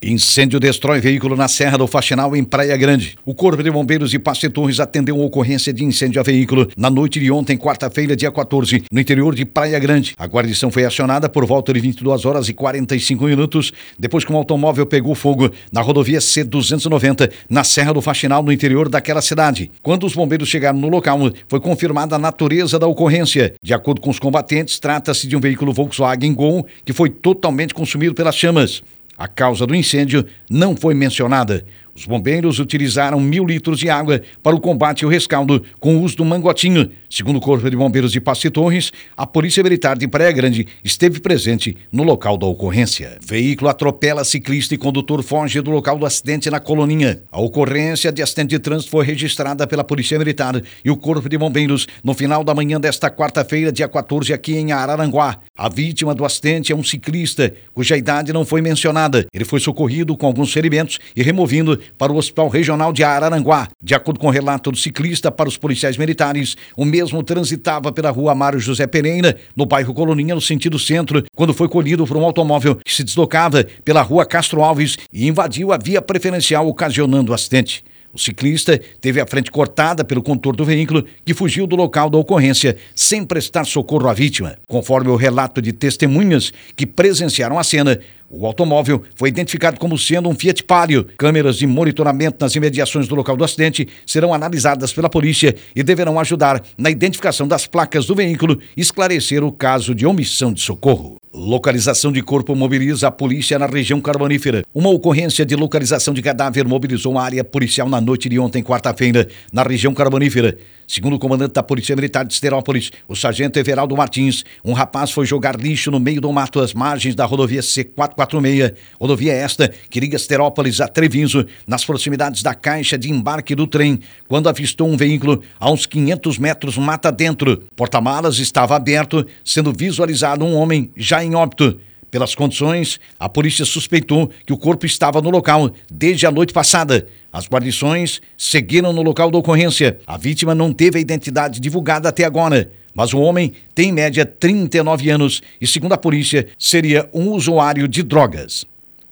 Incêndio destrói veículo na Serra do Faxinal, em Praia Grande. O Corpo de Bombeiros de Passe Torres atendeu uma ocorrência de incêndio a veículo na noite de ontem, quarta-feira, dia 14, no interior de Praia Grande. A guarnição foi acionada por volta de 22 horas e 45 minutos, depois que um automóvel pegou fogo na rodovia C-290, na Serra do Faxinal, no interior daquela cidade. Quando os bombeiros chegaram no local, foi confirmada a natureza da ocorrência. De acordo com os combatentes, trata-se de um veículo Volkswagen Gol que foi totalmente consumido pelas chamas. A causa do incêndio não foi mencionada. Os bombeiros utilizaram mil litros de água para o combate ao rescaldo com o uso do mangotinho. Segundo o Corpo de Bombeiros de Passe Torres, a Polícia Militar de Praia Grande esteve presente no local da ocorrência. Veículo atropela ciclista e condutor foge do local do acidente na Coloninha. A ocorrência de acidente de trânsito foi registrada pela Polícia Militar e o Corpo de Bombeiros no final da manhã desta quarta-feira, dia 14, aqui em Araranguá. A vítima do acidente é um ciclista cuja idade não foi mencionada. Ele foi socorrido com alguns ferimentos e removido para o Hospital Regional de Araranguá. De acordo com o relato do ciclista para os policiais militares, o mesmo transitava pela rua Mário José Pereira, no bairro Coloninha, no sentido centro, quando foi colhido por um automóvel que se deslocava pela rua Castro Alves e invadiu a via preferencial, ocasionando o acidente. O ciclista teve a frente cortada pelo condutor do veículo, que fugiu do local da ocorrência sem prestar socorro à vítima. Conforme o relato de testemunhas que presenciaram a cena, o automóvel foi identificado como sendo um Fiat Palio. Câmeras de monitoramento nas imediações do local do acidente serão analisadas pela polícia e deverão ajudar na identificação das placas do veículo e esclarecer o caso de omissão de socorro. Localização de corpo mobiliza a polícia na região carbonífera. Uma ocorrência de localização de cadáver mobilizou a área policial na noite de ontem, quarta-feira, na região carbonífera. Segundo o comandante da Polícia Militar de Esterópolis, o sargento Everaldo Martins, um rapaz foi jogar lixo no meio do mato às margens da rodovia C446, rodovia esta que liga Esterópolis a Treviso, nas proximidades da caixa de embarque do trem, quando avistou um veículo a uns 500 metros mata dentro. Porta-malas estava aberto, sendo visualizado um homem já em óbito. Pelas condições, a polícia suspeitou que o corpo estava no local desde a noite passada. As guarnições seguiram no local da ocorrência. A vítima não teve a identidade divulgada até agora, mas o homem tem em média 39 anos e, segundo a polícia, seria um usuário de drogas,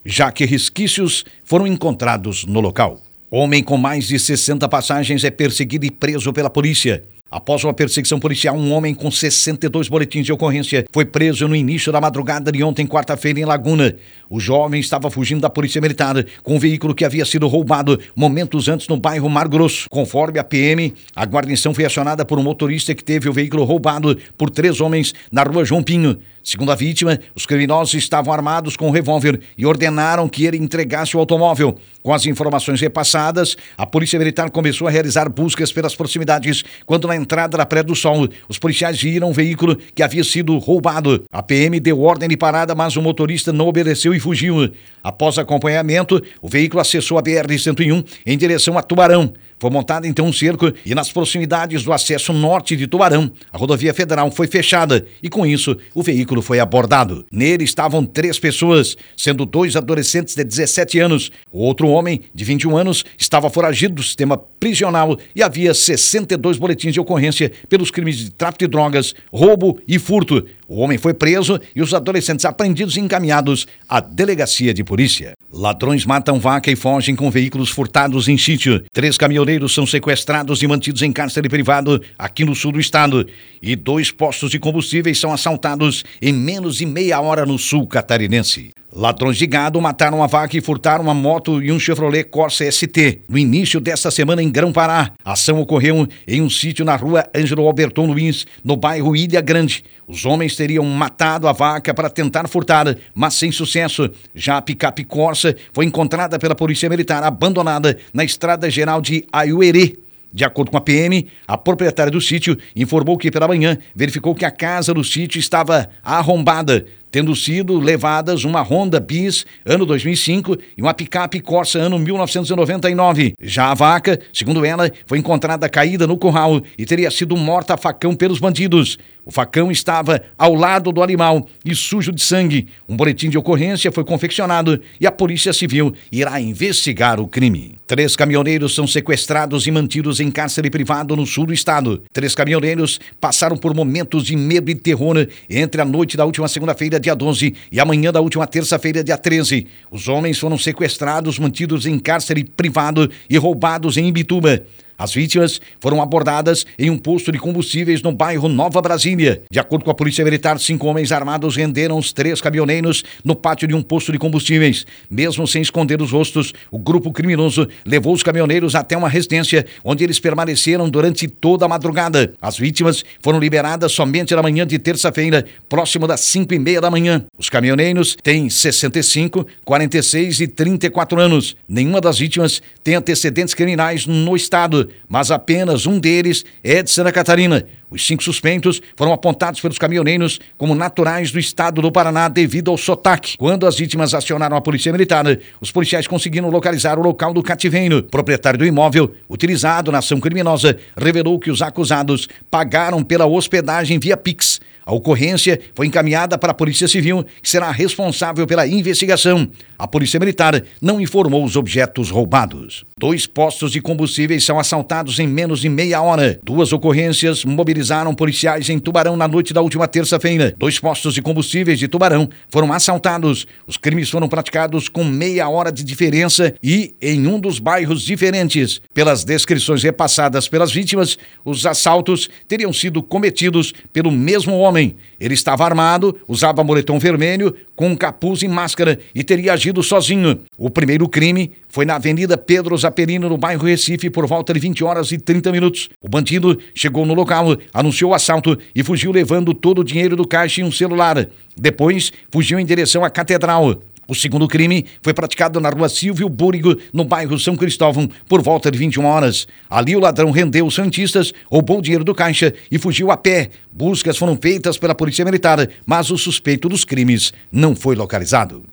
já que resquícios foram encontrados no local. Homem com mais de 60 passagens é perseguido e preso pela polícia. Após uma perseguição policial, um homem com 62 boletins de ocorrência foi preso no início da madrugada de ontem, quarta-feira, em Laguna. O jovem estava fugindo da polícia militar com um veículo que havia sido roubado momentos antes no bairro Mar Grosso. Conforme a PM, a guarnição foi acionada por um motorista que teve o veículo roubado por três homens na rua João Pinho. Segundo a vítima, os criminosos estavam armados com um revólver e ordenaram que ele entregasse o automóvel. Com as informações repassadas, a Polícia Militar começou a realizar buscas pelas proximidades. Quando na entrada da Praia do Sol, os policiais viram um veículo que havia sido roubado. A PM deu ordem de parada, mas o motorista não obedeceu e fugiu. Após acompanhamento, o veículo acessou a BR-101 em direção a Tubarão. Foi montado então um cerco e nas proximidades do acesso norte de Tubarão, a rodovia federal foi fechada e com isso o veículo foi abordado. Nele estavam três pessoas, sendo dois adolescentes de 17 anos. O outro homem, de 21 anos, estava foragido do sistema prisional e havia 62 boletins de ocorrência pelos crimes de tráfico de drogas, roubo e furto. O homem foi preso e os adolescentes apreendidos e encaminhados à delegacia de polícia. Ladrões matam vaca e fogem com veículos furtados em sítio. Três caminhoneiros são sequestrados e mantidos em cárcere privado aqui no sul do estado. E dois postos de combustíveis são assaltados em menos de meia hora no sul catarinense. Ladrões de gado mataram uma vaca e furtaram uma moto e um Chevrolet Corsa ST. No início desta semana em Grão-Pará, a ação ocorreu em um sítio na rua Ângelo Alberton Luiz, no bairro Ilha Grande. Os homens teriam matado a vaca para tentar furtar, mas sem sucesso. Já a picape Corsa foi encontrada pela Polícia Militar abandonada na estrada geral de Ayuerê. De acordo com a PM, a proprietária do sítio informou que pela manhã verificou que a casa do sítio estava arrombada tendo sido levadas uma Honda Bis ano 2005 e uma picape Corsa ano 1999. Já a vaca, segundo ela, foi encontrada caída no curral e teria sido morta a facão pelos bandidos. O facão estava ao lado do animal e sujo de sangue. Um boletim de ocorrência foi confeccionado e a Polícia Civil irá investigar o crime. Três caminhoneiros são sequestrados e mantidos em cárcere privado no sul do estado. Três caminhoneiros passaram por momentos de medo e terror entre a noite da última segunda-feira, dia 12, e amanhã da última terça-feira, dia 13. Os homens foram sequestrados, mantidos em cárcere privado e roubados em Ibituba. As vítimas foram abordadas em um posto de combustíveis no bairro Nova Brasília. De acordo com a Polícia Militar, cinco homens armados renderam os três caminhoneiros no pátio de um posto de combustíveis. Mesmo sem esconder os rostos, o grupo criminoso levou os caminhoneiros até uma residência onde eles permaneceram durante toda a madrugada. As vítimas foram liberadas somente na manhã de terça-feira, próximo das cinco e meia da manhã. Os caminhoneiros têm 65, 46 e 34 anos. Nenhuma das vítimas tem antecedentes criminais no estado mas apenas um deles é de Santa Catarina. Os cinco suspeitos foram apontados pelos caminhoneiros como naturais do estado do Paraná devido ao sotaque. Quando as vítimas acionaram a polícia militar, os policiais conseguiram localizar o local do cativeiro. O proprietário do imóvel, utilizado na ação criminosa, revelou que os acusados pagaram pela hospedagem via Pix. A ocorrência foi encaminhada para a Polícia Civil, que será responsável pela investigação. A Polícia Militar não informou os objetos roubados. Dois postos de combustíveis são assaltados em menos de meia hora. Duas ocorrências mobilizaram policiais em Tubarão na noite da última terça-feira. Dois postos de combustíveis de Tubarão foram assaltados. Os crimes foram praticados com meia hora de diferença e em um dos bairros diferentes. Pelas descrições repassadas pelas vítimas, os assaltos teriam sido cometidos pelo mesmo homem homem. Ele estava armado, usava moletom vermelho, com um capuz e máscara e teria agido sozinho. O primeiro crime foi na Avenida Pedro Zaperino, no bairro Recife, por volta de 20 horas e 30 minutos. O bandido chegou no local, anunciou o assalto e fugiu levando todo o dinheiro do caixa e um celular. Depois, fugiu em direção à catedral. O segundo crime foi praticado na rua Silvio Búrigo, no bairro São Cristóvão, por volta de 21 horas. Ali o ladrão rendeu os santistas, roubou o dinheiro do caixa e fugiu a pé. Buscas foram feitas pela Polícia Militar, mas o suspeito dos crimes não foi localizado.